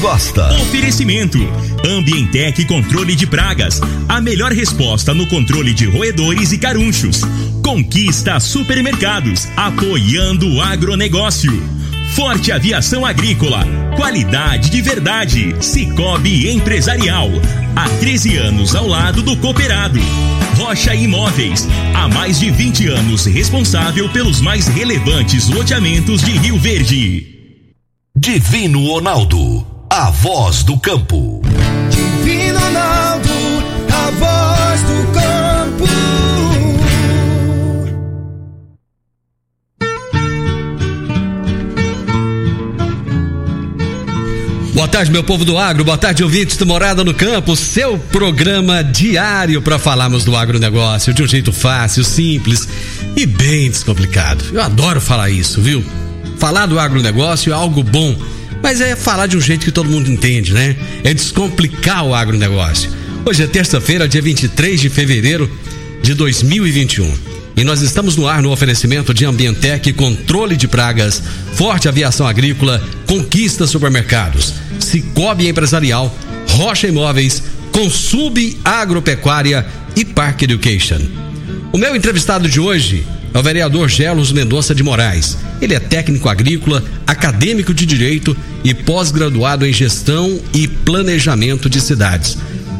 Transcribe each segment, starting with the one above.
gosta. Oferecimento: Ambientec Controle de Pragas. A melhor resposta no controle de roedores e carunchos. Conquista Supermercados. Apoiando o agronegócio. Forte Aviação Agrícola, qualidade de verdade. Cicobi Empresarial, há 13 anos ao lado do cooperado. Rocha Imóveis, há mais de 20 anos responsável pelos mais relevantes loteamentos de Rio Verde. Divino Ronaldo, a voz do campo. Divino Ronaldo, a voz do campo. Boa tarde, meu povo do agro. Boa tarde, ouvintes do Morada no Campo. Seu programa diário para falarmos do agronegócio de um jeito fácil, simples e bem descomplicado. Eu adoro falar isso, viu? Falar do agronegócio é algo bom, mas é falar de um jeito que todo mundo entende, né? É descomplicar o agronegócio. Hoje é terça-feira, dia 23 de fevereiro de 2021. E nós estamos no ar no oferecimento de Ambientec, controle de pragas, Forte Aviação Agrícola, Conquista Supermercados, Cicobi Empresarial, Rocha Imóveis, Consub Agropecuária e Park Education. O meu entrevistado de hoje é o vereador Gelos Mendonça de Moraes. Ele é técnico agrícola, acadêmico de direito e pós-graduado em gestão e planejamento de cidades.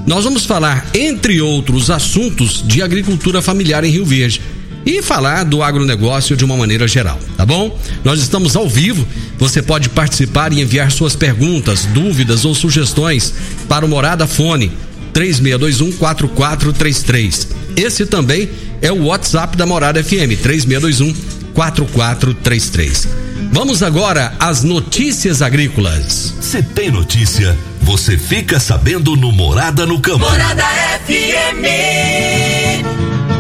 Nós vamos falar, entre outros assuntos, de agricultura familiar em Rio Verde e falar do agronegócio de uma maneira geral, tá bom? Nós estamos ao vivo, você pode participar e enviar suas perguntas, dúvidas ou sugestões para o Morada Fone 3621 4433. Esse também é o WhatsApp da Morada FM 3621 4433. Vamos agora às notícias agrícolas. Se tem notícia, você fica sabendo no Morada no Campo. Morada FM.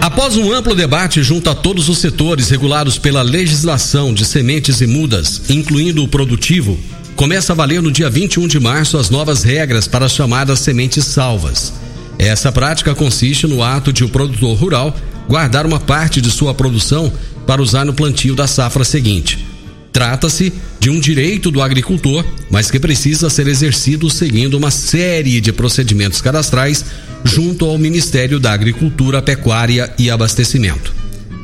Após um amplo debate junto a todos os setores regulados pela legislação de sementes e mudas, incluindo o produtivo, começa a valer no dia 21 de março as novas regras para as chamadas sementes salvas. Essa prática consiste no ato de o produtor rural guardar uma parte de sua produção para usar no plantio da safra seguinte. Trata-se de um direito do agricultor, mas que precisa ser exercido seguindo uma série de procedimentos cadastrais junto ao Ministério da Agricultura, Pecuária e Abastecimento.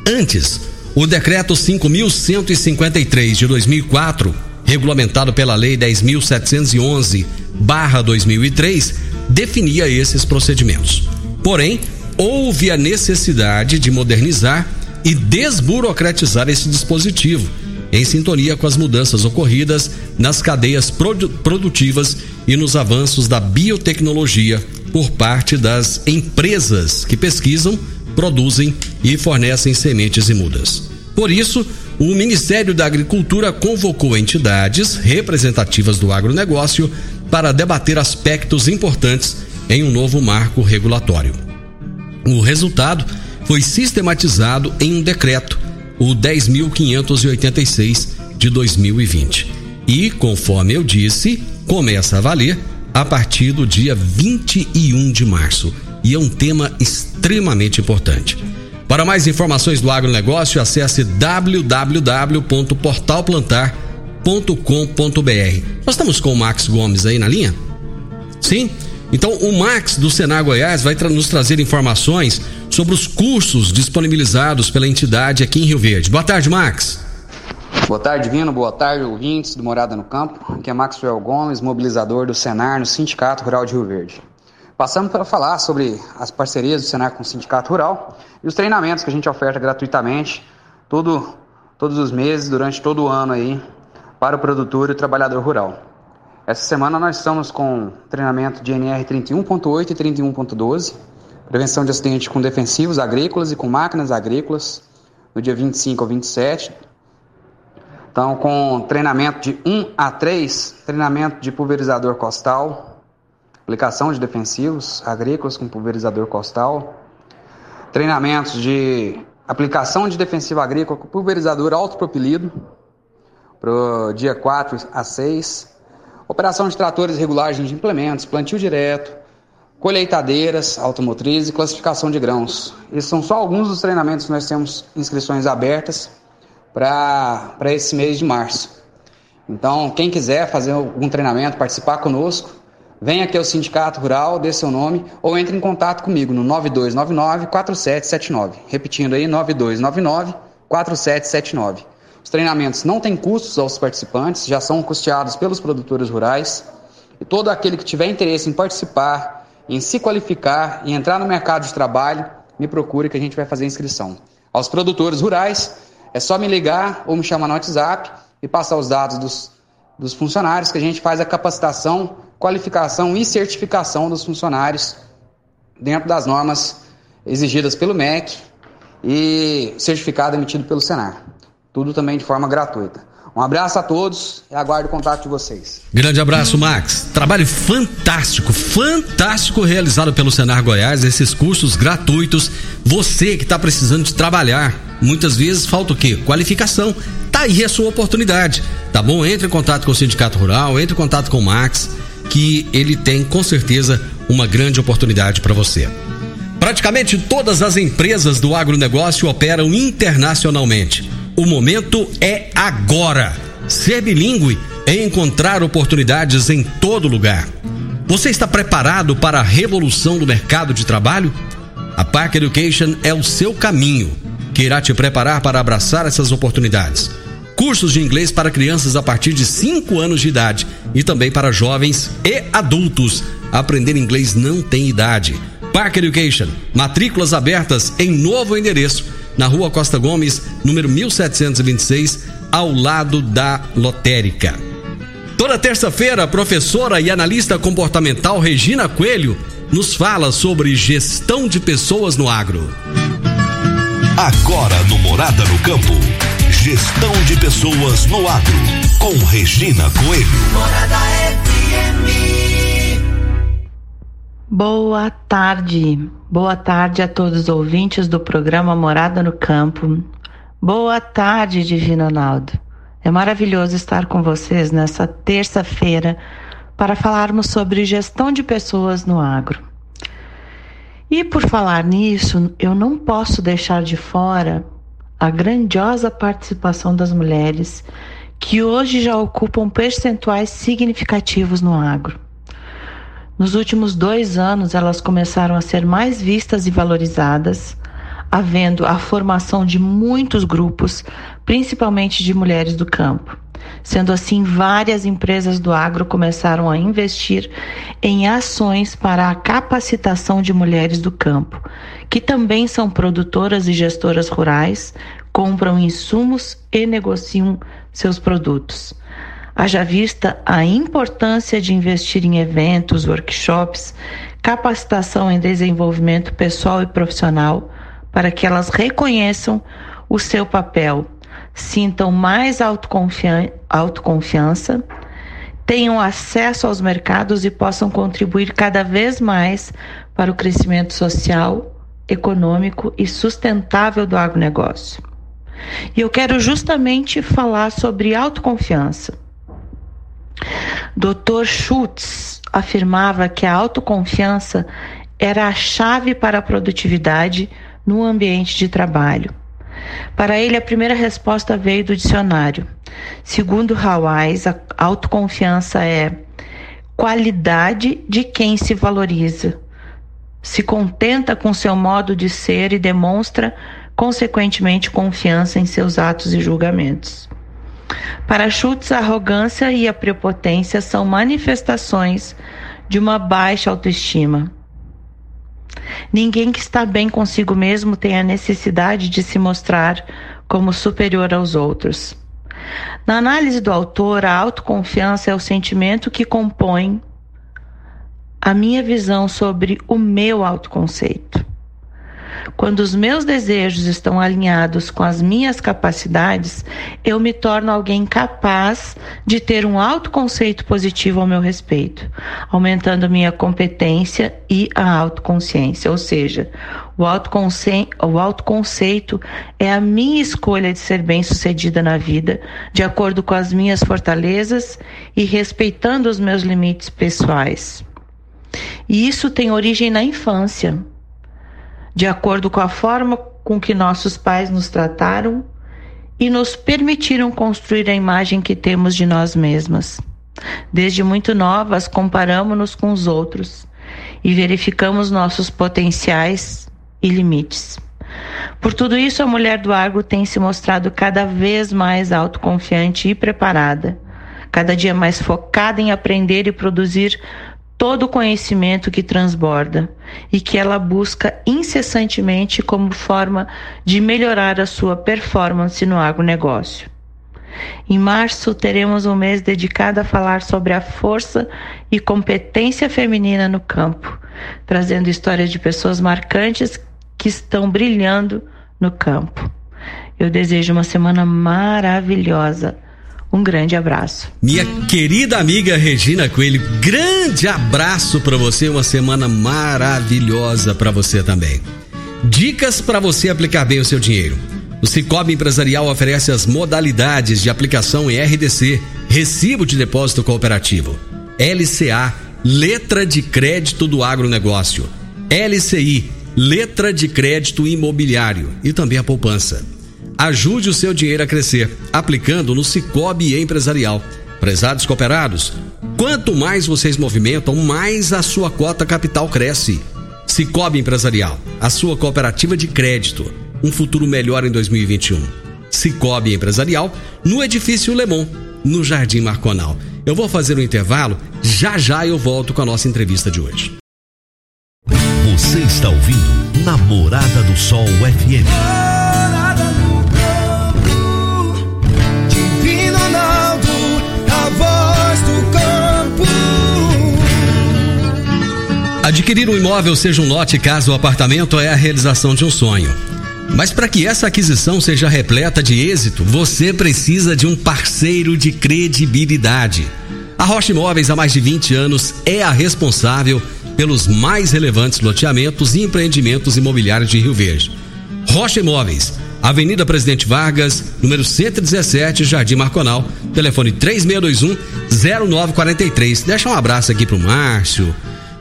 Antes, o decreto 5153 de 2004, regulamentado pela lei 10711/2003, definia esses procedimentos. Porém, houve a necessidade de modernizar e desburocratizar esse dispositivo em sintonia com as mudanças ocorridas nas cadeias produ produtivas e nos avanços da biotecnologia por parte das empresas que pesquisam, produzem e fornecem sementes e mudas. Por isso, o Ministério da Agricultura convocou entidades representativas do agronegócio para debater aspectos importantes em um novo marco regulatório. O resultado foi sistematizado em um decreto o 10.586 de 2020. E, conforme eu disse, começa a valer a partir do dia 21 de março. E é um tema extremamente importante. Para mais informações do agronegócio, acesse www.portalplantar.com.br. Nós estamos com o Max Gomes aí na linha? Sim? Então, o Max do Senar Goiás vai tra nos trazer informações sobre os cursos disponibilizados pela entidade aqui em Rio Verde. Boa tarde, Max. Boa tarde, Vino. Boa tarde, ouvintes do Morada no Campo. Aqui é Maxwell Gomes, mobilizador do Senar no Sindicato Rural de Rio Verde. Passamos para falar sobre as parcerias do Senar com o Sindicato Rural e os treinamentos que a gente oferta gratuitamente todo, todos os meses, durante todo o ano aí, para o produtor e o trabalhador rural. Essa semana nós estamos com treinamento de NR 31.8 e 31.12 prevenção de acidente com defensivos agrícolas e com máquinas agrícolas, no dia 25 ao 27. Então, com treinamento de 1 a 3, treinamento de pulverizador costal, aplicação de defensivos agrícolas com pulverizador costal, treinamentos de aplicação de defensivo agrícola com pulverizador autopropelido, para o dia 4 a 6, operação de tratores regulagens de implementos, plantio direto, colheitadeiras, automotriz e classificação de grãos. Esses são só alguns dos treinamentos que nós temos inscrições abertas para esse mês de março. Então, quem quiser fazer algum treinamento, participar conosco, venha aqui ao Sindicato Rural, dê seu nome ou entre em contato comigo no 9299-4779. Repetindo aí, 9299-4779. Os treinamentos não têm custos aos participantes, já são custeados pelos produtores rurais. E todo aquele que tiver interesse em participar, em se qualificar e entrar no mercado de trabalho, me procure que a gente vai fazer a inscrição. Aos produtores rurais, é só me ligar ou me chamar no WhatsApp e passar os dados dos, dos funcionários que a gente faz a capacitação, qualificação e certificação dos funcionários dentro das normas exigidas pelo MEC e certificado emitido pelo Senar. Tudo também de forma gratuita. Um abraço a todos e aguardo o contato de vocês. Grande abraço, Max. Trabalho fantástico, fantástico realizado pelo Senar Goiás, esses cursos gratuitos. Você que está precisando de trabalhar, muitas vezes falta o quê? Qualificação. Tá aí a sua oportunidade, tá bom? Entre em contato com o Sindicato Rural, entre em contato com o Max, que ele tem com certeza uma grande oportunidade para você. Praticamente todas as empresas do agronegócio operam internacionalmente. O momento é agora. Ser bilíngue é encontrar oportunidades em todo lugar. Você está preparado para a revolução do mercado de trabalho? A Park Education é o seu caminho, que irá te preparar para abraçar essas oportunidades. Cursos de inglês para crianças a partir de 5 anos de idade e também para jovens e adultos. Aprender inglês não tem idade. Park Education, matrículas abertas em novo endereço na rua Costa Gomes, número 1726, ao lado da lotérica. Toda terça-feira, a professora e analista comportamental Regina Coelho nos fala sobre gestão de pessoas no agro. Agora no Morada no Campo, gestão de pessoas no agro, com Regina Coelho. Morada Boa tarde. Boa tarde a todos os ouvintes do programa Morada no Campo. Boa tarde, Divino Ronaldo. É maravilhoso estar com vocês nessa terça-feira para falarmos sobre gestão de pessoas no agro. E por falar nisso, eu não posso deixar de fora a grandiosa participação das mulheres que hoje já ocupam percentuais significativos no agro. Nos últimos dois anos, elas começaram a ser mais vistas e valorizadas, havendo a formação de muitos grupos, principalmente de mulheres do campo. Sendo assim, várias empresas do agro começaram a investir em ações para a capacitação de mulheres do campo, que também são produtoras e gestoras rurais, compram insumos e negociam seus produtos. Haja vista a importância de investir em eventos, workshops, capacitação em desenvolvimento pessoal e profissional para que elas reconheçam o seu papel, sintam mais autoconfian autoconfiança, tenham acesso aos mercados e possam contribuir cada vez mais para o crescimento social, econômico e sustentável do agronegócio. E eu quero justamente falar sobre autoconfiança. Dr. Schultz afirmava que a autoconfiança era a chave para a produtividade no ambiente de trabalho. Para ele, a primeira resposta veio do dicionário. Segundo Hawais, a autoconfiança é qualidade de quem se valoriza, se contenta com seu modo de ser e demonstra, consequentemente, confiança em seus atos e julgamentos. Para Schultz, a arrogância e a prepotência são manifestações de uma baixa autoestima. Ninguém que está bem consigo mesmo tem a necessidade de se mostrar como superior aos outros. Na análise do autor, a autoconfiança é o sentimento que compõe a minha visão sobre o meu autoconceito. Quando os meus desejos estão alinhados com as minhas capacidades, eu me torno alguém capaz de ter um autoconceito positivo ao meu respeito, aumentando minha competência e a autoconsciência. Ou seja, o, autoconce o autoconceito é a minha escolha de ser bem-sucedida na vida, de acordo com as minhas fortalezas e respeitando os meus limites pessoais. E isso tem origem na infância, de acordo com a forma com que nossos pais nos trataram e nos permitiram construir a imagem que temos de nós mesmas. Desde muito novas, comparamos-nos com os outros e verificamos nossos potenciais e limites. Por tudo isso, a mulher do agro tem se mostrado cada vez mais autoconfiante e preparada, cada dia mais focada em aprender e produzir todo o conhecimento que transborda e que ela busca incessantemente como forma de melhorar a sua performance no agronegócio. Em março, teremos um mês dedicado a falar sobre a força e competência feminina no campo, trazendo histórias de pessoas marcantes que estão brilhando no campo. Eu desejo uma semana maravilhosa. Um grande abraço. Minha querida amiga Regina Coelho, grande abraço para você, uma semana maravilhosa para você também. Dicas para você aplicar bem o seu dinheiro. O Cicobi Empresarial oferece as modalidades de aplicação em RDC, Recibo de Depósito Cooperativo, LCA, Letra de Crédito do Agronegócio, LCI, Letra de Crédito Imobiliário e também a poupança. Ajude o seu dinheiro a crescer, aplicando no Cicobi Empresarial. Prezados cooperados, quanto mais vocês movimentam, mais a sua cota capital cresce. Cicobi Empresarial, a sua cooperativa de crédito um futuro melhor em 2021. Cicobi Empresarial, no Edifício Lemon, no Jardim Marconal. Eu vou fazer um intervalo, já já eu volto com a nossa entrevista de hoje. Você está ouvindo Namorada do Sol FM. Adquirir um imóvel, seja um lote, casa ou apartamento, é a realização de um sonho. Mas para que essa aquisição seja repleta de êxito, você precisa de um parceiro de credibilidade. A Rocha Imóveis, há mais de 20 anos, é a responsável pelos mais relevantes loteamentos e empreendimentos imobiliários de Rio Verde. Rocha Imóveis, Avenida Presidente Vargas, número 117, Jardim Marconal, telefone 3621-0943. Deixa um abraço aqui pro Márcio,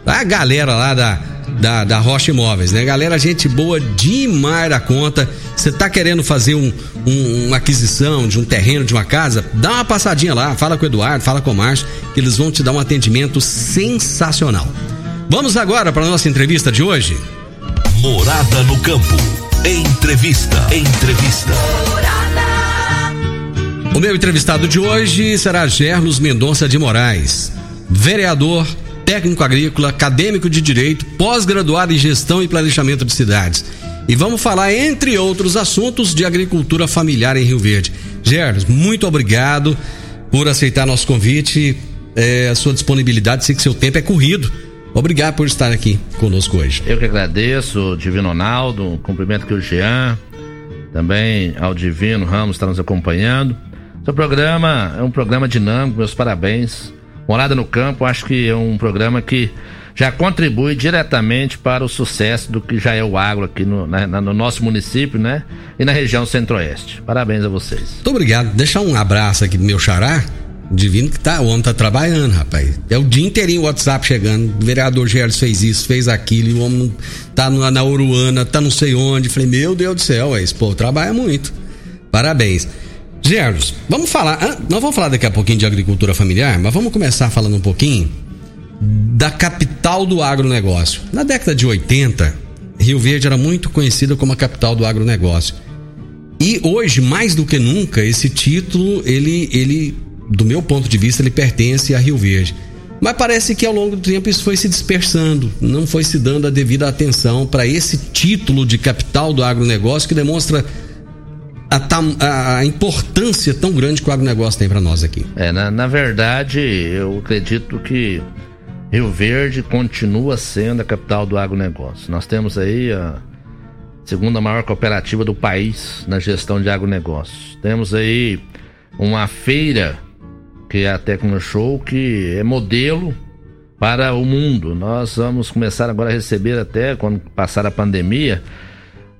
a galera lá da da, da Rocha Imóveis, né? Galera, gente boa demais da conta. Você tá querendo fazer um, um, uma aquisição de um terreno, de uma casa? Dá uma passadinha lá, fala com o Eduardo, fala com o Márcio, que eles vão te dar um atendimento sensacional. Vamos agora para nossa entrevista de hoje. Morada no campo. Entrevista. Entrevista. O meu entrevistado de hoje será Gerlos Mendonça de Moraes, vereador técnico agrícola, acadêmico de direito, pós-graduado em gestão e planejamento de cidades. E vamos falar, entre outros assuntos, de agricultura familiar em Rio Verde. Gerlos, muito obrigado por aceitar nosso convite, é, a sua disponibilidade, sei que seu tempo é corrido. Obrigado por estar aqui conosco hoje. Eu que agradeço, Divino Ronaldo, cumprimento aqui o Jean, também ao Divino Ramos está nos acompanhando. Seu programa é um programa dinâmico, meus parabéns. Morada no Campo, acho que é um programa que já contribui diretamente para o sucesso do que já é o agro aqui no, na, no nosso município, né? E na região centro-oeste. Parabéns a vocês. Muito obrigado. Deixar um abraço aqui do meu xará. Divino que tá, o homem tá trabalhando, rapaz. É o dia inteirinho o WhatsApp chegando. O vereador Gerson fez isso, fez aquilo, o homem tá na, na Uruana, tá não sei onde. Falei, meu Deus do céu, esse povo trabalha muito. Parabéns. Gerlos, vamos falar. Nós vamos falar daqui a pouquinho de agricultura familiar, mas vamos começar falando um pouquinho da capital do agronegócio. Na década de 80, Rio Verde era muito conhecida como a capital do agronegócio. E hoje, mais do que nunca, esse título, ele, ele, do meu ponto de vista, ele pertence a Rio Verde. Mas parece que ao longo do tempo isso foi se dispersando, não foi se dando a devida atenção para esse título de capital do agronegócio que demonstra a, a, importância tão grande que o agronegócio tem para nós aqui. É, na, na verdade, eu acredito que Rio Verde continua sendo a capital do agronegócio. Nós temos aí a segunda maior cooperativa do país na gestão de agronegócios. Temos aí uma feira que é a Tecno Show que é modelo para o mundo. Nós vamos começar agora a receber até quando passar a pandemia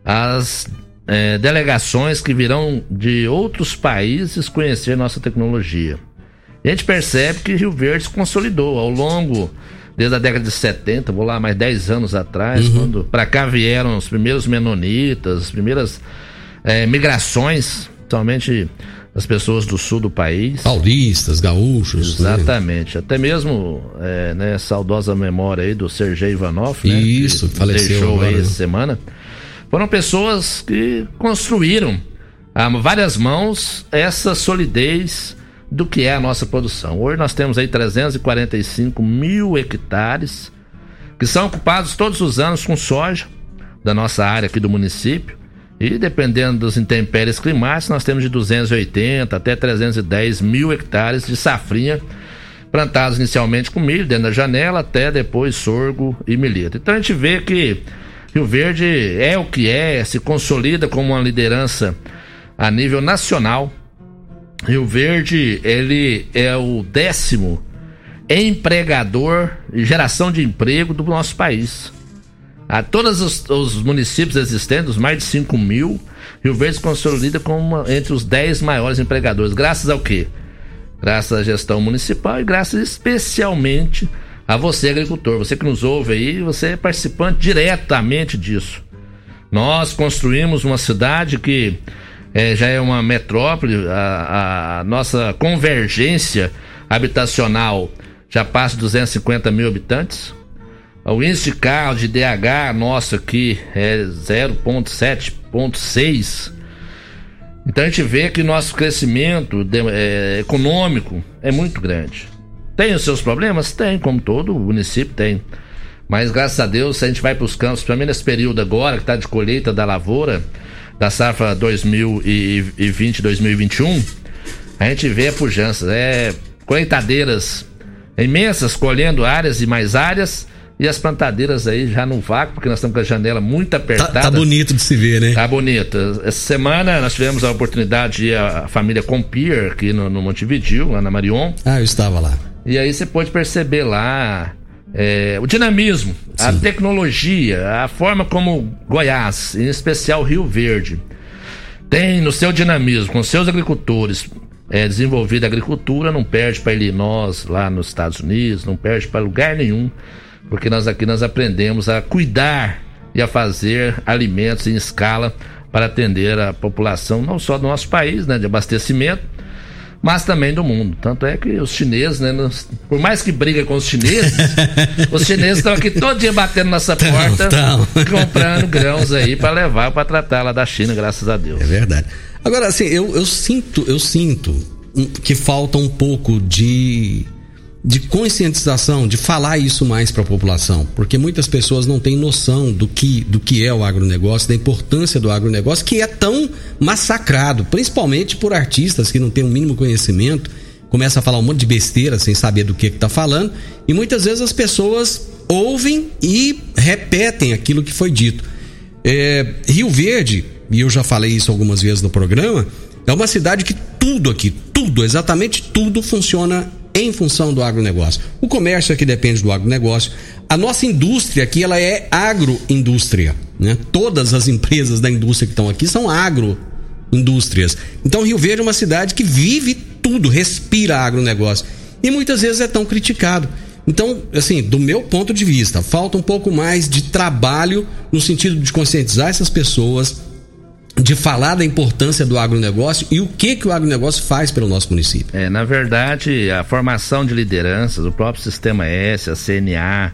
as é, delegações que virão de outros países conhecer nossa tecnologia. E a gente percebe que Rio Verde se consolidou ao longo desde a década de 70, vou lá mais 10 anos atrás, uhum. quando para cá vieram os primeiros menonitas, as primeiras é, migrações, somente as pessoas do sul do país. Paulistas, gaúchos. Né? Exatamente. Né? Até mesmo, é, né, saudosa memória aí do Sergei Ivanov, né? Isso, que faleceu deixou agora, aí né? essa semana. Foram pessoas que construíram a várias mãos essa solidez do que é a nossa produção. Hoje nós temos aí 345 mil hectares que são ocupados todos os anos com soja da nossa área aqui do município e dependendo dos intempéries climáticos, nós temos de 280 até 310 mil hectares de safrinha plantados inicialmente com milho dentro da janela, até depois sorgo e milheto. Então a gente vê que Rio Verde é o que é, se consolida como uma liderança a nível nacional. Rio Verde, ele é o décimo empregador e geração de emprego do nosso país. A todos os, os, municípios existentes, mais de 5 mil, Rio Verde se consolida como uma, entre os 10 maiores empregadores. Graças ao quê? Graças à gestão municipal e graças especialmente a você, agricultor. Você que nos ouve aí, você é participante diretamente disso. Nós construímos uma cidade que é, já é uma metrópole, a, a nossa convergência habitacional já passa de 250 mil habitantes. O índice de carro de DH nosso aqui é 0,7,6. Então a gente vê que nosso crescimento de, é, econômico é muito grande. Tem os seus problemas? Tem, como todo município tem. Mas graças a Deus, a gente vai para os campos, principalmente nesse período agora que está de colheita da lavoura, da safra 2020-2021, a gente vê a pujança. É colheitadeiras imensas colhendo áreas e mais áreas e as plantadeiras aí já no vácuo, porque nós estamos com a janela muito apertada. Tá, tá, bonito de se ver, né? Tá bonito. Essa semana nós tivemos a oportunidade de ir a família Compier aqui no, no Montevideo, lá na Marion. Ah, eu estava lá. E aí você pode perceber lá é, o dinamismo, Sim. a tecnologia, a forma como Goiás, em especial Rio Verde, tem no seu dinamismo, com seus agricultores, é, desenvolvido a agricultura, não perde para Illinois, lá nos Estados Unidos, não perde para lugar nenhum porque nós aqui nós aprendemos a cuidar e a fazer alimentos em escala para atender a população não só do nosso país, né, de abastecimento, mas também do mundo. Tanto é que os chineses, né, nos, por mais que briga com os chineses, os chineses estão aqui todo dia batendo nossa porta, tão, tão. comprando grãos aí para levar para tratar lá da China, graças a Deus. É verdade. Agora, assim, eu, eu sinto, eu sinto que falta um pouco de de conscientização, de falar isso mais para a população, porque muitas pessoas não têm noção do que, do que é o agronegócio, da importância do agronegócio, que é tão massacrado, principalmente por artistas que não têm o mínimo conhecimento, começa a falar um monte de besteira sem saber do que está falando, e muitas vezes as pessoas ouvem e repetem aquilo que foi dito. É, Rio Verde, e eu já falei isso algumas vezes no programa, é uma cidade que tudo aqui, tudo, exatamente tudo funciona em função do agronegócio. O comércio aqui depende do agronegócio. A nossa indústria aqui, ela é agroindústria. Né? Todas as empresas da indústria que estão aqui são agroindústrias. Então, Rio Verde é uma cidade que vive tudo, respira agronegócio. E muitas vezes é tão criticado. Então, assim, do meu ponto de vista, falta um pouco mais de trabalho no sentido de conscientizar essas pessoas, de falar da importância do agronegócio e o que, que o agronegócio faz pelo nosso município. É, na verdade, a formação de lideranças, o próprio Sistema S, a CNA,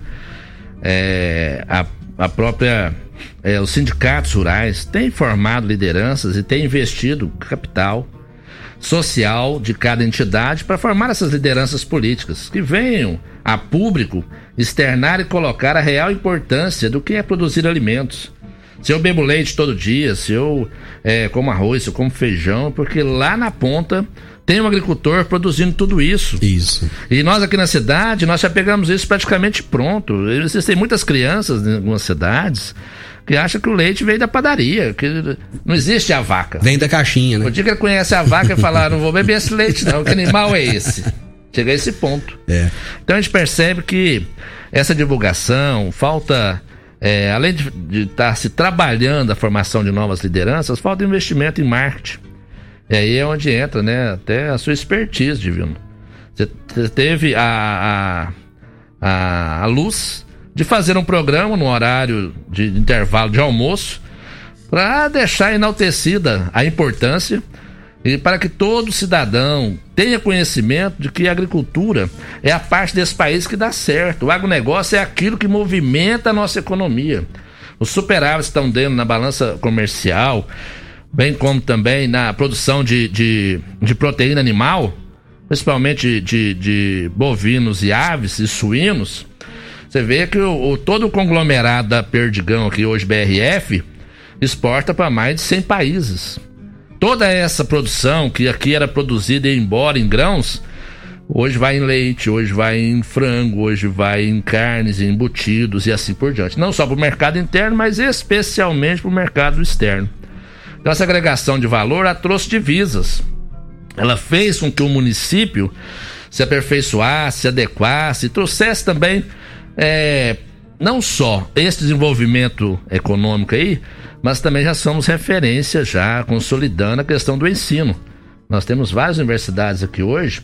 é, a, a própria. É, os sindicatos rurais têm formado lideranças e têm investido capital social de cada entidade para formar essas lideranças políticas que venham a público externar e colocar a real importância do que é produzir alimentos se eu bebo leite todo dia, se eu é, como arroz, se eu como feijão, porque lá na ponta tem um agricultor produzindo tudo isso. Isso. E nós aqui na cidade, nós já pegamos isso praticamente pronto. Existem muitas crianças em algumas cidades que acham que o leite veio da padaria, que não existe a vaca. Vem da caixinha, né? O dia que ele conhece a vaca e falar, não vou beber esse leite não, que animal é esse? Chega a esse ponto. É. Então a gente percebe que essa divulgação, falta é, além de estar tá se trabalhando a formação de novas lideranças, falta investimento em marketing. E aí é onde entra, né, até a sua expertise, Divino. Você teve a, a, a luz de fazer um programa no horário de intervalo de almoço para deixar enaltecida a importância e para que todo cidadão tenha conhecimento de que a agricultura é a parte desse país que dá certo. O agronegócio é aquilo que movimenta a nossa economia. Os superávites estão dentro na balança comercial, bem como também na produção de, de, de proteína animal, principalmente de, de, bovinos e aves e suínos. Você vê que o, o todo o conglomerado da Perdigão aqui hoje, BRF, exporta para mais de 100 países. Toda essa produção que aqui era produzida e embora em grãos, hoje vai em leite, hoje vai em frango, hoje vai em carnes, em embutidos e assim por diante. Não só para o mercado interno, mas especialmente para o mercado externo. Então essa agregação de valor a trouxe divisas. Ela fez com que o município se aperfeiçoasse, se adequasse, trouxesse também é, não só esse desenvolvimento econômico aí, mas também já somos referência já consolidando a questão do ensino. Nós temos várias universidades aqui hoje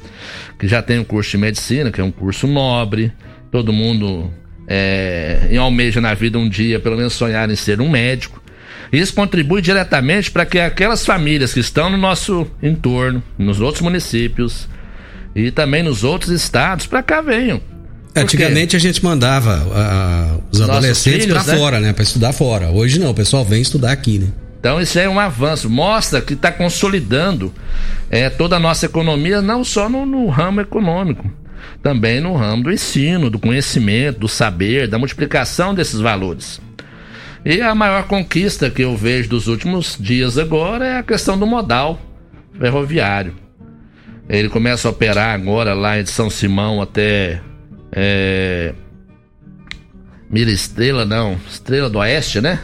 que já tem o um curso de medicina, que é um curso nobre, todo mundo é, almeja na vida um dia pelo menos sonhar em ser um médico. Isso contribui diretamente para que aquelas famílias que estão no nosso entorno, nos outros municípios e também nos outros estados, para cá venham. Antigamente a gente mandava uh, os adolescentes para né? fora, né? Para estudar fora. Hoje não, o pessoal vem estudar aqui, né? Então isso é um avanço, mostra que está consolidando é, toda a nossa economia, não só no, no, ramo econômico, também no ramo do ensino, do conhecimento, do saber, da multiplicação desses valores. E a maior conquista que eu vejo dos últimos dias agora é a questão do modal ferroviário. Ele começa a operar agora lá em São Simão até é, Mira Estrela, não, Estrela do Oeste, né?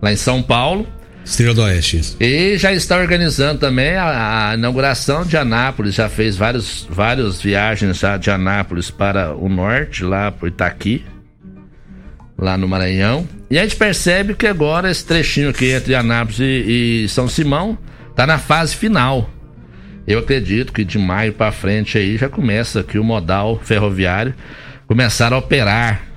Lá em São Paulo. Estrela do Oeste. E já está organizando também a, a, inauguração de Anápolis. Já fez vários, várias viagens já de Anápolis para o norte, lá por Itaqui, lá no Maranhão. E a gente percebe que agora esse trechinho aqui entre Anápolis e, e São Simão está na fase final. Eu acredito que de maio para frente aí já começa aqui o modal ferroviário começar a operar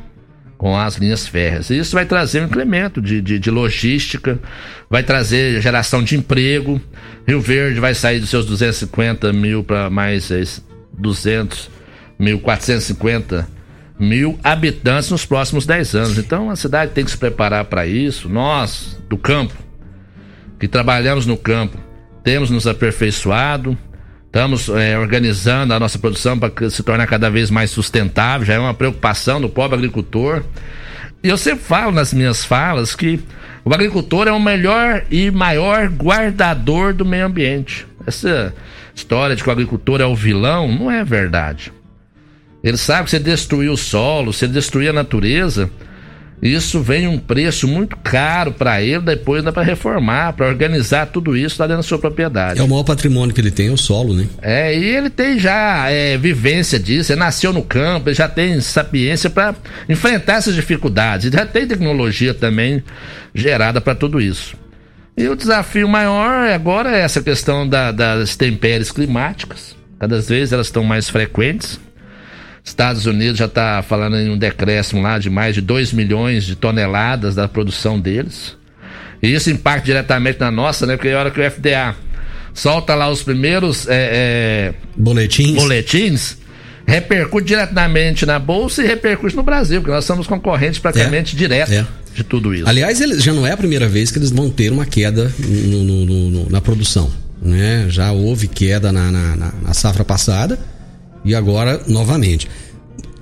com as linhas férreas. Isso vai trazer um incremento de, de, de, logística, vai trazer geração de emprego. Rio Verde vai sair dos seus 250 mil para mais 200 mil, 450 mil habitantes nos próximos 10 anos. Então a cidade tem que se preparar para isso. Nós, do campo, que trabalhamos no campo, temos nos aperfeiçoado, estamos é, organizando a nossa produção para se tornar cada vez mais sustentável, já é uma preocupação do pobre agricultor. E eu sempre falo nas minhas falas que o agricultor é o melhor e maior guardador do meio ambiente. Essa história de que o agricultor é o vilão não é verdade. Ele sabe que você destruir o solo, você destruir a natureza, isso vem um preço muito caro para ele, depois dá para reformar, para organizar tudo isso lá dentro da sua propriedade. É o maior patrimônio que ele tem, é o solo, né? É, e ele tem já é, vivência disso, ele nasceu no campo, ele já tem sapiência para enfrentar essas dificuldades, já tem tecnologia também gerada para tudo isso. E o desafio maior agora é essa questão da, das tempéries climáticas, cada vez elas estão mais frequentes Estados Unidos já está falando em um decréscimo lá de mais de 2 milhões de toneladas da produção deles. E isso impacta diretamente na nossa, né? Porque a hora que o FDA solta lá os primeiros é, é, boletins. boletins, repercute diretamente na bolsa e repercute no Brasil, porque nós somos concorrentes praticamente é, direto é. de tudo isso. Aliás, ele, já não é a primeira vez que eles vão ter uma queda no, no, no, na produção. Né? Já houve queda na, na, na safra passada e agora novamente.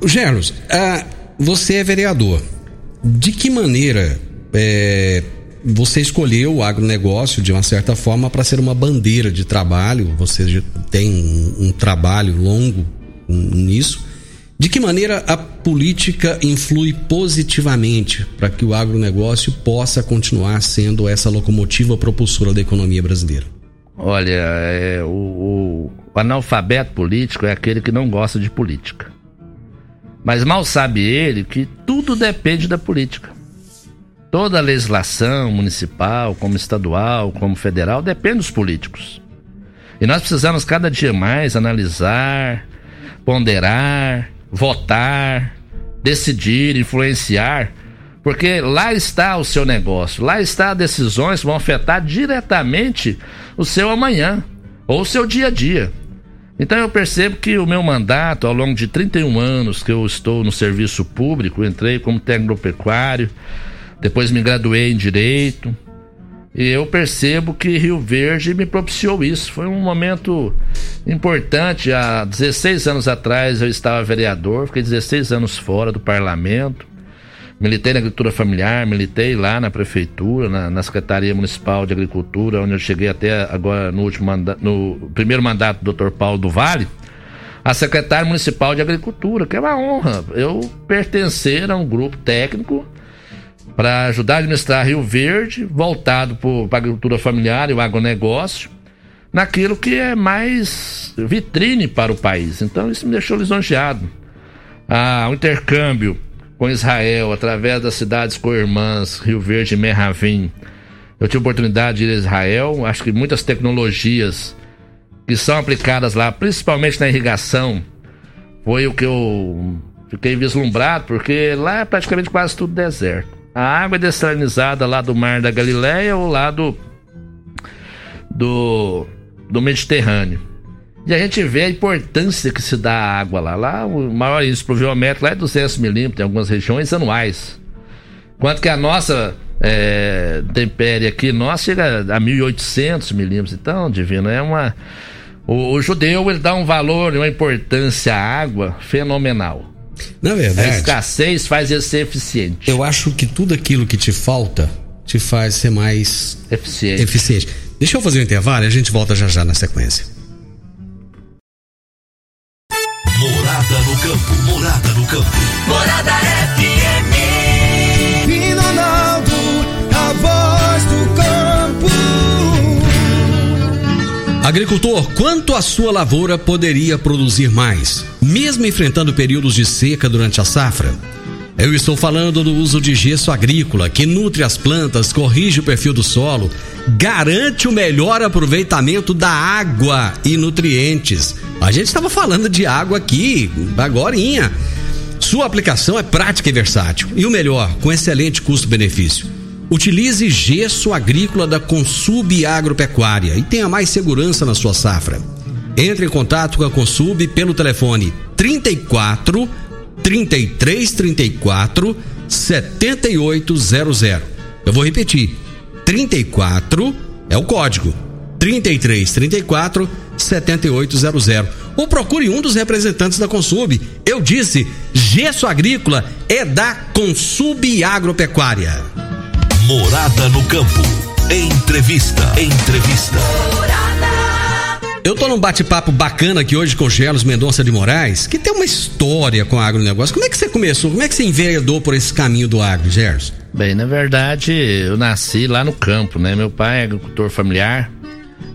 Gerlos, ah, você é vereador. De que maneira é, você escolheu o agronegócio de uma certa forma para ser uma bandeira de trabalho? Você tem um, um trabalho longo nisso. De que maneira a política influi positivamente para que o agronegócio possa continuar sendo essa locomotiva propulsora da economia brasileira? Olha, é, o, o, o analfabeto político é aquele que não gosta de política. Mas mal sabe ele que tudo depende da política. Toda a legislação municipal, como estadual, como federal, depende dos políticos. E nós precisamos cada dia mais analisar, ponderar, votar, decidir, influenciar, porque lá está o seu negócio, lá está decisões que vão afetar diretamente o seu amanhã ou o seu dia a dia. Então eu percebo que o meu mandato, ao longo de 31 anos que eu estou no serviço público, entrei como técnico pecuário, depois me graduei em direito, e eu percebo que Rio Verde me propiciou isso. Foi um momento importante. Há 16 anos atrás eu estava vereador, fiquei 16 anos fora do parlamento. Militei na agricultura familiar, militei lá na prefeitura, na, na, Secretaria Municipal de Agricultura, onde eu cheguei até agora no último mandato, no primeiro mandato do Dr. Paulo do Vale, a secretária municipal de Agricultura, que é uma honra eu pertencer a um grupo técnico para ajudar a administrar Rio Verde, voltado para a agricultura familiar e o agronegócio, naquilo que é mais vitrine para o país. Então isso me deixou lisonjeado. Ah, o intercâmbio com Israel, através das cidades co-irmãs Rio Verde e Merravim. Eu tive oportunidade de ir a Israel, acho que muitas tecnologias que são aplicadas lá, principalmente na irrigação, foi o que eu fiquei vislumbrado, porque lá é praticamente quase tudo deserto. A água é dessalinizada lá do Mar da Galileia ou lá do, do, do Mediterrâneo. E a gente vê a importância que se dá à água lá. Lá o maior índice pluviométrico lá é 200 milímetros em algumas regiões anuais. Quanto que a nossa é, tempérie aqui, nós chega a 1.800 milímetros. Então, divino, é uma... O, o, judeu, ele dá um valor, uma importância à água fenomenal. Na verdade... A escassez faz ele ser eficiente. Eu acho que tudo aquilo que te falta te faz ser mais... Eficiente. Eficiente. Deixa eu fazer um intervalo e a gente volta já já na sequência. Agricultor, quanto a sua lavoura poderia produzir mais, mesmo enfrentando períodos de seca durante a safra? Eu estou falando do uso de gesso agrícola, que nutre as plantas, corrige o perfil do solo, garante o melhor aproveitamento da água e nutrientes. A gente estava falando de água aqui, agorinha. Sua aplicação é prática e versátil. E o melhor, com excelente custo-benefício. Utilize gesso agrícola da Consub Agropecuária e tenha mais segurança na sua safra. Entre em contato com a Consub pelo telefone 34 3334 7800. Eu vou repetir. 34 é o código. 3334 7800. Ou procure um dos representantes da Consub. Eu disse, gesso agrícola é da Consub Agropecuária. Morada no campo. Entrevista. Entrevista. Eu tô num bate-papo bacana aqui hoje com o Gelos Mendonça de Moraes, que tem uma história com o agronegócio. Como é que você começou? Como é que você enveredou por esse caminho do agro, Gelos? Bem, na verdade, eu nasci lá no campo, né? Meu pai é agricultor familiar,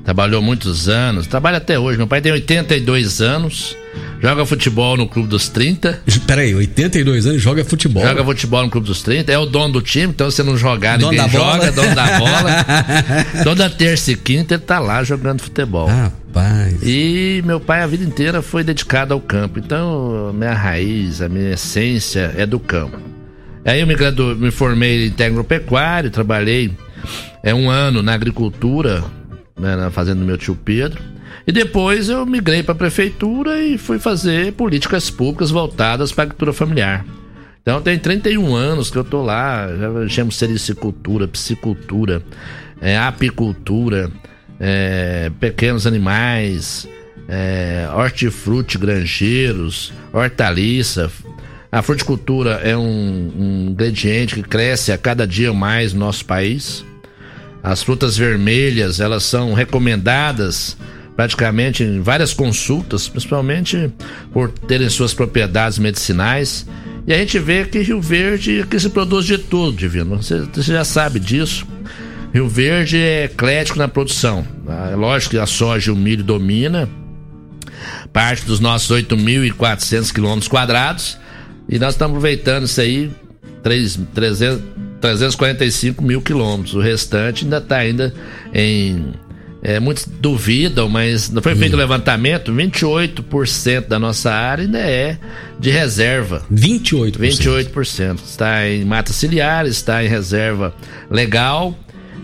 trabalhou muitos anos, trabalha até hoje. Meu pai tem 82 anos, joga futebol no Clube dos 30. Peraí, 82 anos joga futebol? Joga futebol no Clube dos 30, é o dono do time, então se não jogar, dono ninguém joga, dono da bola. Toda terça e quinta ele tá lá jogando futebol. Rapaz. E meu pai a vida inteira foi dedicado ao campo. Então, minha raiz, a minha essência é do campo. Aí eu me, gradu... me formei em técnico pecuário, trabalhei é, um ano na agricultura, né, na fazenda do meu tio Pedro. E depois eu migrei para a prefeitura e fui fazer políticas públicas voltadas para a agricultura familiar. Então tem 31 anos que eu tô lá, já chamo sericicultura, piscicultura, é, apicultura, é, pequenos animais, é, hortifruti granjeiros, hortaliça. A fruticultura é um, um ingrediente que cresce a cada dia mais no nosso país. As frutas vermelhas, elas são recomendadas praticamente em várias consultas, principalmente por terem suas propriedades medicinais. E a gente vê que Rio Verde aqui se produz de tudo, Divino. Você, você já sabe disso. Rio Verde é eclético na produção. É lógico que a soja e o milho domina parte dos nossos 8.400 quilômetros quadrados e nós estamos aproveitando isso aí 3, 300, 345 mil quilômetros. O restante ainda está ainda em, é, muitos duvidam, mas não foi feito o levantamento, 28% da nossa área ainda é de reserva. 28%? 28%. Está em mata ciliar, está em reserva legal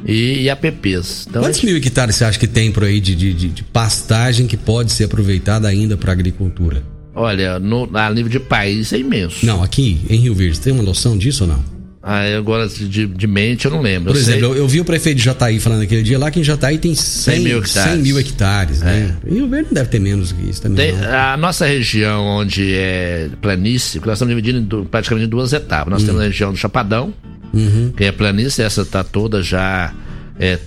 e, e APPs. Então, Quantos gente... mil hectares você acha que tem por aí de, de, de pastagem que pode ser aproveitada ainda para agricultura? Olha, no, a nível de país é imenso. Não, aqui em Rio Verde, tem uma noção disso ou não? Ah, agora de, de mente eu não lembro. Por eu exemplo, eu, eu, vi o prefeito de Jataí falando aquele dia lá que em Jataí tem 100, 100 mil hectares. 100 mil hectares né? É. E o Verde deve ter menos que isso também. Tem, a nossa região, onde é planície, nós estamos dividindo em, praticamente em duas etapas. Nós uhum. temos a região do Chapadão, uhum. que é planície, essa está toda já é,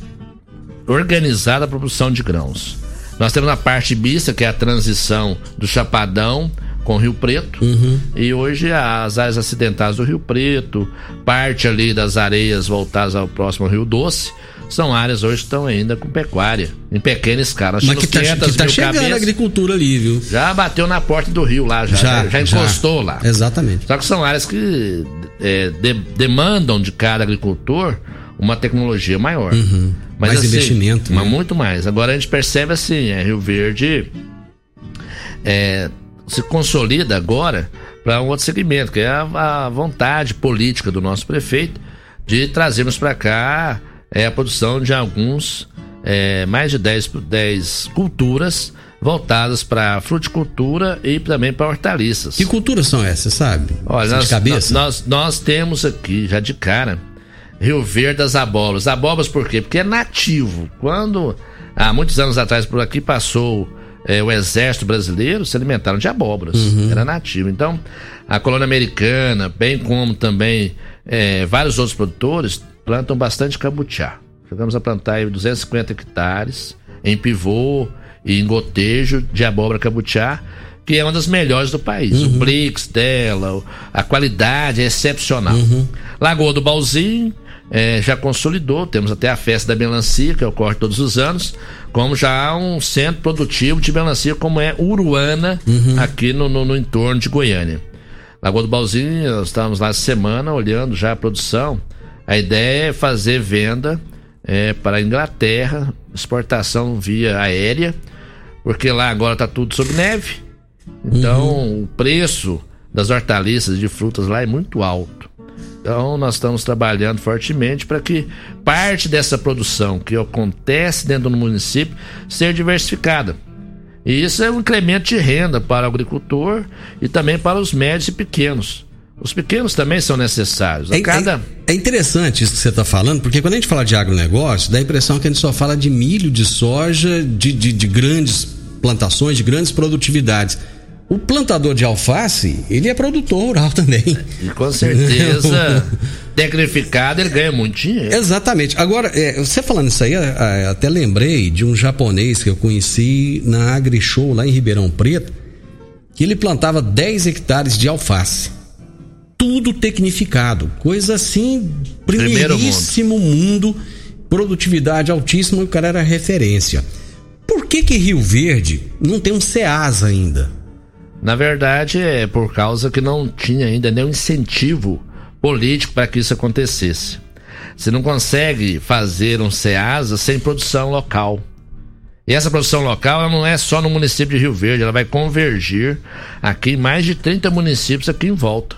organizada a produção de grãos. Nós temos a parte mista, que é a transição do Chapadão com Rio Preto. Uhum. E hoje as áreas acidentadas do Rio Preto, parte ali das areias voltadas ao próximo Rio Doce, são áreas hoje que estão ainda com pecuária, em pequena escala. Mas que tá, que tá chegando cabeças, a agricultura ali, viu? Já bateu na porta do rio lá, já, já, já encostou já. lá. Exatamente. Só que são áreas que é, de, demandam de cada agricultor uma tecnologia maior. Uhum. Mas, mais assim, investimento. Mas né? muito mais. Agora a gente percebe assim, é, Rio Verde é, se consolida agora para um outro segmento, que é a, a, vontade política do nosso prefeito de trazermos para cá é, a produção de alguns, é, mais de 10, 10 culturas voltadas para fruticultura e também para hortaliças. Que culturas são essas, sabe? Olha, nós, de cabeça? Nós, nós temos aqui, já de cara, Rio Verde das abóboras. Abóboras por quê? Porque é nativo. Quando, há muitos anos atrás, por aqui passou é, o exército brasileiro se alimentaram de abóboras, uhum. era nativo. Então, a colônia americana, bem como também é, vários outros produtores, plantam bastante camutiá. Chegamos a plantar 250 hectares em pivô e em gotejo de abóbora camutiá, que é uma das melhores do país. Uhum. O Blix dela, a qualidade é excepcional. Uhum. Lagoa do Balzinho, é, já consolidou, temos até a festa da melancia, que ocorre todos os anos, como já há um centro produtivo de melancia, como é Uruana, uhum. aqui no, no, no, entorno de Goiânia. Lagoa do Balzinho, nós estávamos lá semana olhando já a produção. A ideia é fazer venda é, para a Inglaterra, exportação via aérea, porque lá agora está tudo sob neve. Então uhum. o preço das hortaliças e de frutas lá é muito alto. Então, nós estamos trabalhando fortemente para que parte dessa produção que acontece dentro do município seja diversificada. E isso é um incremento de renda para o agricultor e também para os médios e pequenos. Os pequenos também são necessários. É, cada... é, é interessante isso que você está falando, porque quando a gente fala de agronegócio, dá a impressão que a gente só fala de milho, de soja, de, de, de grandes plantações, de grandes produtividades. O plantador de alface, ele é produtor rural também. E com certeza, tecnificado, ele ganha muito dinheiro. Exatamente. Agora, é, você falando isso aí, até lembrei de um japonês que eu conheci na AgriShow lá em Ribeirão Preto, que ele plantava 10 hectares de alface. Tudo tecnificado. Coisa assim, primeiríssimo mundo. mundo, produtividade altíssima, o cara era referência. Por que que Rio Verde não tem um SEASA ainda? Na verdade, é por causa que não tinha ainda nenhum incentivo político para que isso acontecesse. Você não consegue fazer um SEASA sem produção local. E essa produção local ela não é só no município de Rio Verde, ela vai convergir aqui em mais de 30 municípios aqui em volta.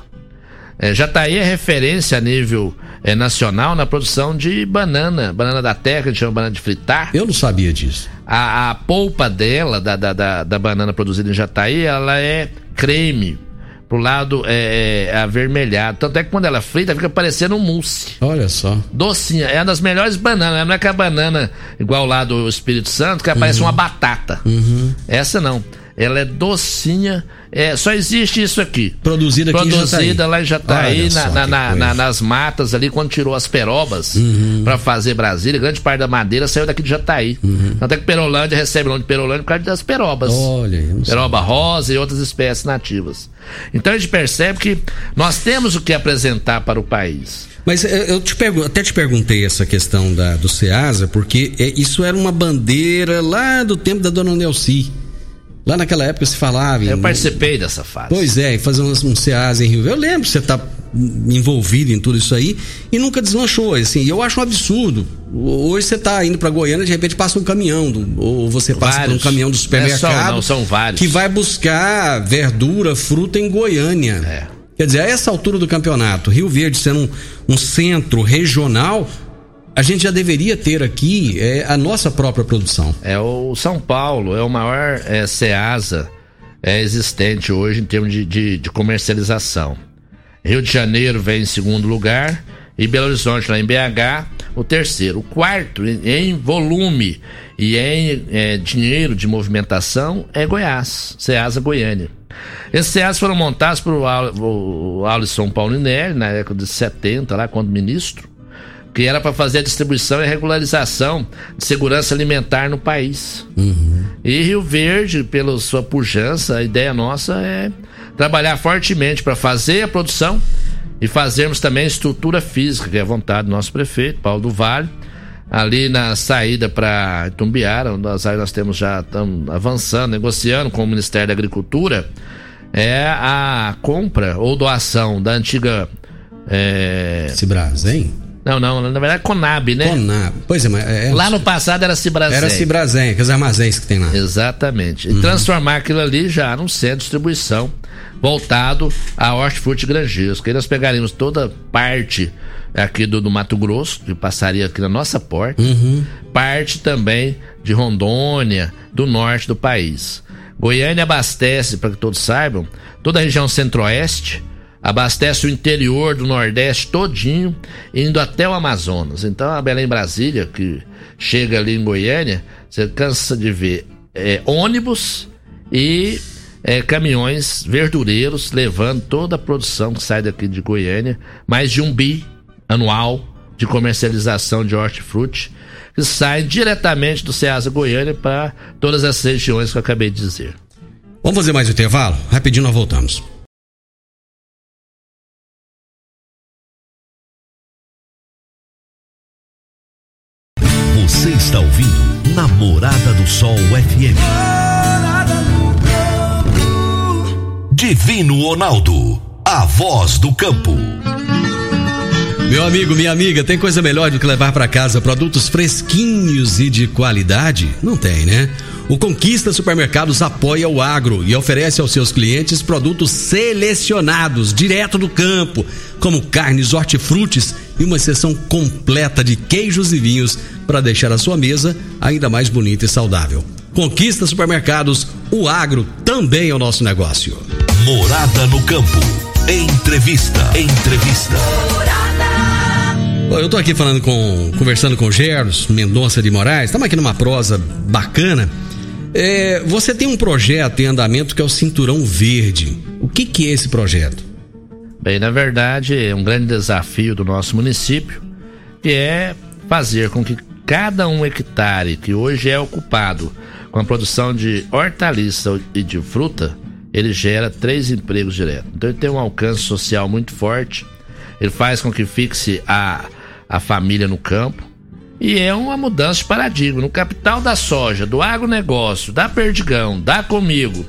É, Jataí é referência a nível é, nacional na produção de banana, banana da terra, que a gente chama banana de fritar. Eu não sabia disso. A, a polpa dela, da, da, da, da banana produzida em Jataí, ela é creme pro lado é, é, avermelhado. Tanto é que quando ela frita, fica parecendo um mousse. Olha só. Docinha. É uma das melhores bananas. Não é que a banana igual lá do Espírito Santo, que uhum. parece uma batata. Uhum. Essa não. Ela é docinha. É, só existe isso aqui. Produzida aqui Produzida lá em Jataí, na, na, na, na, nas matas ali, quando tirou as perobas uhum. para fazer Brasília. Grande parte da madeira saiu daqui de Jataí. Uhum. Tanto é que Perolândia recebe o nome de Perolândia por causa das perobas. Olha, Peroba sei. rosa e outras espécies nativas. Então a gente percebe que nós temos o que apresentar para o país. Mas eu te pergun até te perguntei essa questão da, do SEASA, porque é, isso era uma bandeira lá do tempo da dona Nelci. Lá naquela época se falava. Eu participei dessa fase. Pois é, fazer um, um SEASA em Rio. Eu lembro, você tá envolvido em tudo isso aí e nunca deslanchou. Assim, eu acho um absurdo. Hoje você está indo para Goiânia, de repente passa um caminhão, do, ou você passa vários. por um caminhão do supermercado. Não, é não, são vários. Que vai buscar verdura, fruta em Goiânia. É. Quer dizer, a essa altura do campeonato, Rio Verde sendo um, um centro regional, a gente já deveria ter aqui é, a nossa própria produção. É o São Paulo, é o maior é, SEASA é, existente hoje em termos de, de, de, comercialização. Rio de Janeiro vem em segundo lugar e Belo Horizonte lá em BH o terceiro. O quarto em, volume e em é, dinheiro de movimentação é Goiás, SEASA Goiânia. Esses SEAS foram montados por o Alisson Paulinelli na década de 70, lá quando ministro que era para fazer a distribuição e regularização de segurança alimentar no país. Uhum. E Rio Verde, pela sua pujança, a ideia nossa é trabalhar fortemente para fazer a produção e fazermos também a estrutura física, que é a vontade do nosso prefeito, Paulo do Vale. Ali na saída para Itumbiara, onde nós, nós temos já estamos avançando, negociando com o Ministério da Agricultura, é a compra ou doação da antiga. É... Cibras, hein? Não, não, na verdade é Conab, né? Conab. Pois é, mas. É, lá no passado era Cibrazen. Era Cibrazen, aqueles armazéns que tem lá. Exatamente. E uhum. transformar aquilo ali já num centro de distribuição voltado a hortifruti granjeiros. Que nós pegaríamos toda parte aqui do, do, Mato Grosso, que passaria aqui na nossa porta, uhum. parte também de Rondônia, do norte do país. Goiânia abastece, para que todos saibam, toda a região centro-oeste abastece o interior do Nordeste todinho, indo até o Amazonas. Então a Belém Brasília, que chega ali em Goiânia, você cansa de ver é, ônibus e é, caminhões verdureiros levando toda a produção que sai daqui de Goiânia, mais de um bi anual de comercialização de hortifruti, que sai diretamente do Ceasa Goiânia para todas as regiões que eu acabei de dizer. Vamos fazer mais um intervalo? Rapidinho nós voltamos. Está ouvindo Namorada do Sol FM. Divino Ronaldo, a voz do campo. Meu amigo, minha amiga, tem coisa melhor do que levar para casa produtos fresquinhos e de qualidade? Não tem, né? O Conquista Supermercados apoia o agro e oferece aos seus clientes produtos selecionados, direto do campo, como carnes, hortifrutis e uma seção completa de queijos e vinhos para deixar a sua mesa ainda mais bonita e saudável. Conquista Supermercados, o agro também é o nosso negócio. Morada no campo. Entrevista. Entrevista. Eu tô aqui falando com, conversando com Geros Mendonça de Moraes. Estamos aqui numa prosa bacana é, você tem um projeto em andamento que é o Cinturão Verde. O que, que é esse projeto? Bem, na verdade, é um grande desafio do nosso município, que é fazer com que cada um hectare que hoje é ocupado com a produção de hortaliça e de fruta, ele gera três empregos diretos. Então ele tem um alcance social muito forte, ele faz com que fixe a, a família no campo, e é uma mudança de paradigma. No capital da soja, do agronegócio, da Perdigão, da Comigo,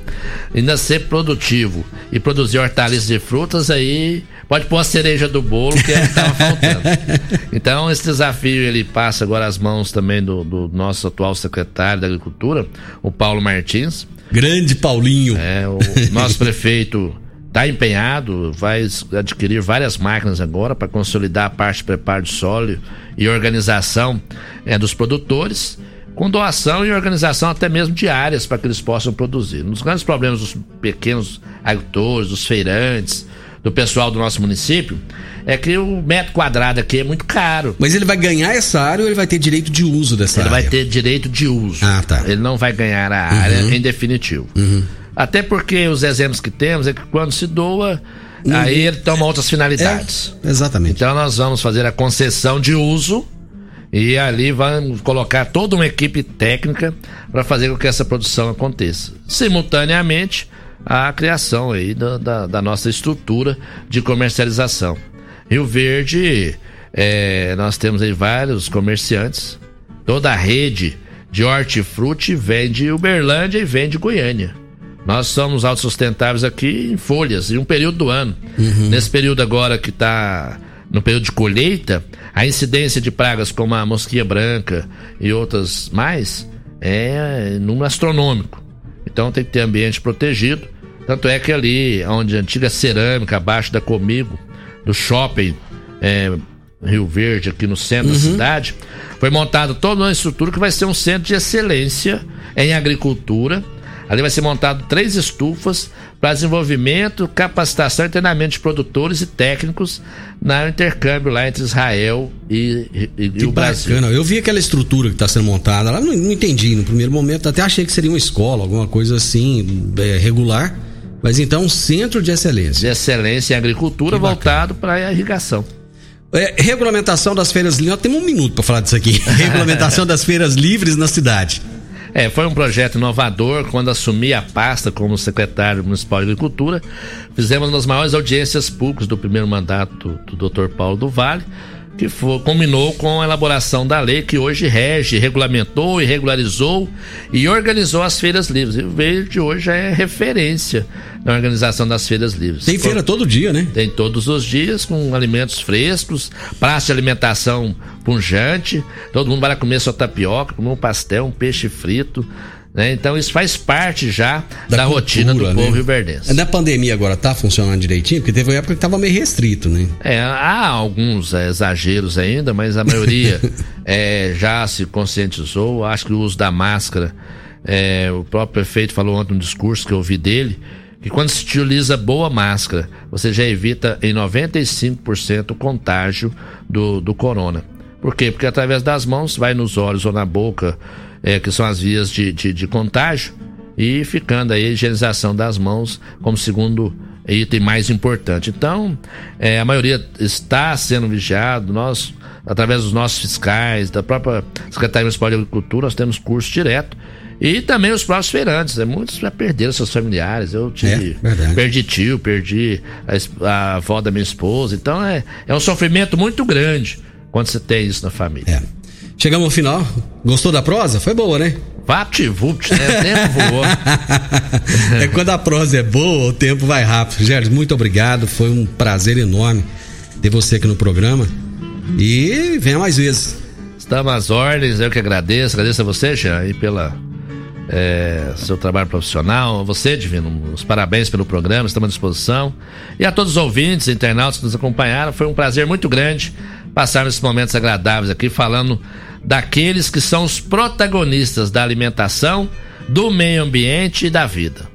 ainda ser produtivo e produzir hortaliças e frutas, aí pode pôr a cereja do bolo que é estava faltando. Então, esse desafio ele passa agora às mãos também do, do nosso atual secretário da Agricultura, o Paulo Martins. Grande Paulinho. É, o nosso prefeito está empenhado, vai adquirir várias máquinas agora para consolidar a parte de preparo de solo e organização é, dos produtores, com doação e organização até mesmo de áreas para que eles possam produzir. Um dos grandes problemas dos pequenos agricultores, dos feirantes, do pessoal do nosso município, é que o metro quadrado aqui é muito caro. Mas ele vai ganhar essa área ou ele vai ter direito de uso dessa ele área? Ele vai ter direito de uso. Ah, tá. Ele não vai ganhar a área uhum. em definitivo. Uhum. Até porque os exemplos que temos é que quando se doa, aí ele toma outras finalidades. É, exatamente. Então nós vamos fazer a concessão de uso e ali vamos colocar toda uma equipe técnica para fazer com que essa produção aconteça. Simultaneamente, a criação aí da, da, da nossa estrutura de comercialização. Rio Verde, é, nós temos aí vários comerciantes, toda a rede de hortifruti vem de Uberlândia e vem de Goiânia. Nós somos autossustentáveis aqui em folhas, em um período do ano. Uhum. Nesse período agora que está no período de colheita, a incidência de pragas como a mosquinha branca e outras mais é número astronômico. Então tem que ter ambiente protegido. Tanto é que ali, onde a antiga cerâmica, abaixo da Comigo, do shopping é, Rio Verde, aqui no centro uhum. da cidade, foi montada toda uma estrutura que vai ser um centro de excelência em agricultura Ali vai ser montado três estufas para desenvolvimento, capacitação e treinamento de produtores e técnicos no intercâmbio lá entre Israel e, e, que e o Brasil. Bacana. Eu vi aquela estrutura que está sendo montada lá, não, não, entendi no primeiro momento, até achei que seria uma escola, alguma coisa assim, é, regular. Mas então, um centro de excelência. De excelência em agricultura voltado para a irrigação. É, regulamentação das feiras livres. Temos um minuto para falar disso aqui. regulamentação das feiras livres na cidade. É, foi um projeto inovador. Quando assumi a pasta como secretário municipal de Agricultura, fizemos uma das maiores audiências públicas do primeiro mandato do, Dr. Paulo do Vale que culminou com a elaboração da lei que hoje rege, regulamentou e regularizou e organizou as feiras livres. E o Verde hoje é referência na organização das feiras livres. Tem feira todo dia, né? Tem todos os dias, com alimentos frescos, praça de alimentação punjante, todo mundo vai comer sua tapioca, comer um pastel, um peixe frito, né? Então isso faz parte já da, da cultura, rotina do né? povo rioverdense. Na pandemia agora tá funcionando direitinho? Porque teve uma época que estava meio restrito, né? É, há alguns é, exageros ainda, mas a maioria é, já se conscientizou. Acho que o uso da máscara, é, o próprio prefeito falou ontem no discurso que eu ouvi dele, que quando se utiliza boa máscara, você já evita em 95% o contágio do, do corona. Por quê? Porque através das mãos, vai nos olhos ou na boca, é, que são as vias de, de, de contágio, e ficando aí a higienização das mãos como segundo item mais importante. Então, é, a maioria está sendo vigiado, nós, através dos nossos fiscais, da própria Secretaria Municipal de Agricultura, nós temos curso direto. E também os próprios feirantes, né? muitos já perderam seus familiares. Eu tive, é, perdi tio, perdi a, a, avó da minha esposa. Então é, é um sofrimento muito grande quando você tem isso na família. É. Chegamos ao final. Gostou da prosa? Foi boa, né? Vapt-vupt, né? O tempo voou. é quando a prosa é boa, o tempo vai rápido. Gerson, muito obrigado. Foi um prazer enorme ter você aqui no programa. E venha mais vezes. Estamos às ordens, eu que agradeço. Agradeço a você, Jean, aí pela é, seu trabalho profissional. Você, Divino, os parabéns pelo programa, estamos à disposição. E a todos os ouvintes, internautas que nos acompanharam, foi um prazer muito grande passar esses momentos agradáveis aqui falando daqueles que são os protagonistas da alimentação, do meio ambiente e da vida.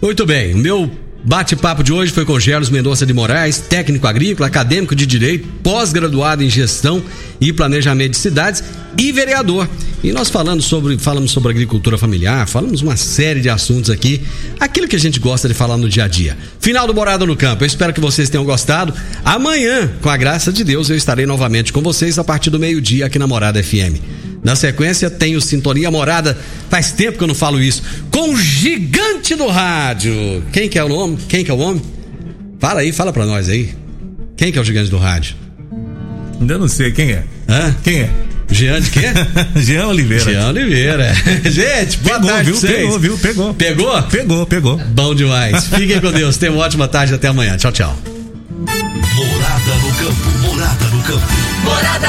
Muito bem, meu Bate-papo de hoje foi com Geros Mendonça de Moraes, técnico agrícola, acadêmico de direito, pós-graduado em gestão e planejamento de cidades e vereador. E nós falando sobre, falamos sobre agricultura familiar, falamos uma série de assuntos aqui, aquilo que a gente gosta de falar no dia a dia. Final do Morada no Campo. Eu espero que vocês tenham gostado. Amanhã, com a graça de Deus, eu estarei novamente com vocês a partir do meio-dia aqui na Morada FM. Na sequência, tem o Sintonia Morada. Faz tempo que eu não falo isso. Com o gigante do rádio. Quem que é o nome? Quem que é o homem? Fala aí, fala pra nós aí. Quem que é o gigante do rádio? Ainda não sei quem é. Hã? Quem é? Jean de quê? Jean Oliveira. Jean Oliveira. Gente, boa pegou, tarde viu? Pegou, viu? Pegou. Pegou? Pegou, pegou. Bom demais. Fiquem com Deus. Tenha uma ótima tarde. Até amanhã. Tchau, tchau. Morada no campo. Morada no campo. Morada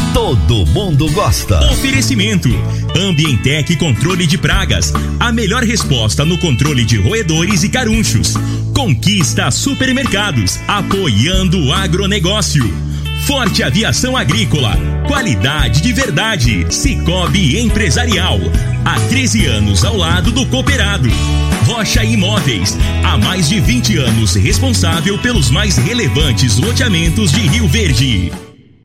todo mundo gosta. Oferecimento: Ambientec Controle de Pragas. A melhor resposta no controle de roedores e carunchos. Conquista Supermercados, apoiando o agronegócio. Forte Aviação Agrícola. Qualidade de verdade. Cicobi Empresarial. Há 13 anos ao lado do cooperado. Rocha Imóveis. Há mais de 20 anos responsável pelos mais relevantes loteamentos de Rio Verde.